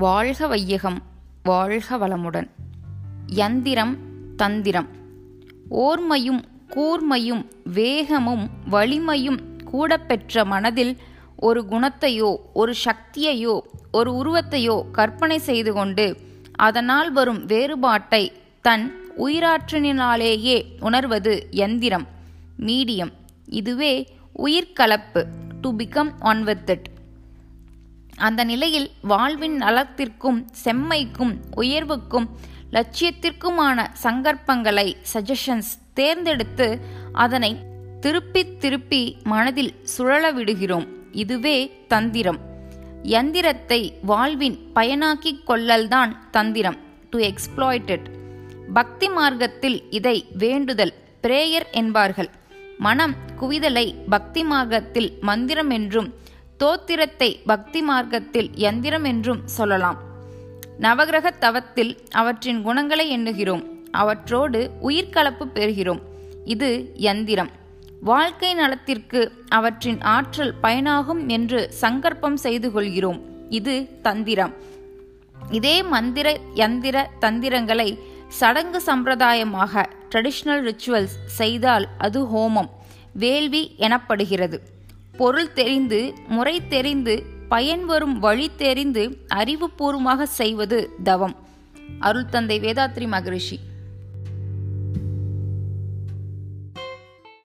வாழ்க வையகம் வாழ்க வளமுடன். யந்திரம் தந்திரம். ஓர்மையும் கூர்மையும் வேகமும் வலிமையும் கூடப்பெற்ற மனதில் ஒரு குணத்தையோ ஒரு சக்தியையோ ஒரு உருவத்தையோ கற்பனை செய்து கொண்டு அதனால் வரும் வேறுபாட்டை தன் உயிராற்றலினாலேயே உணர்வது யந்திரம். மீடியம். இதுவே உயிர்கலப்பு. To become one with it அந்த நிலையில் வாழ்வின் நலத்திற்கும் செம்மைக்கும் உயர்வுக்கும் லட்சியத்திற்குமான சங்கற்பங்களை சஜஷன்ஸ் தேர்ந்தெடுத்து அதனை திருப்பி திருப்பி மனதில் சுழல விடுகிறோம். இதுவே தந்திரம். யந்திரத்தை வாழ்வின் பயனாக்கிக் கொள்ளல்தான் தந்திரம். டு எக்ஸ்ப்ளாய்டட் பக்தி மார்க்கத்தில் இதை வேண்டுதல் பிரேயர் என்பார்கள். மனம் குவிதலை பக்தி மார்க்கத்தில் மந்திரம் என்றும் தோத்திரத்தை பக்தி மார்க்கத்தில் யந்திரம் என்றும் சொல்லலாம். நவகிரக தவத்தில் அவற்றின் குணங்களை எண்ணுகிறோம். அவற்றோடு உயிர்கலப்பு பெறுகிறோம். இது யந்திரம் வாழ்க்கை நலத்திற்கு அவற்றின் ஆற்றல் பயனாகும் என்று சங்கற்பம் செய்து கொள்கிறோம். இது தந்திரம். இதே மந்திர யந்திர தந்திரங்களை சடங்கு சம்பிரதாயமாக ட்ரெடிஷ்னல் ரிச்சுவல்ஸ் செய்தால் அது ஹோமம். வேள்வி எனப்படுகிறது. பொருள் தெரிந்து முறை தெரிந்து பயன் வரும் வழி தெரிந்து அறிவுபூர்வமாக செய்வது தவம். அருள் தந்தை வேதாத்ரி மகரிஷி.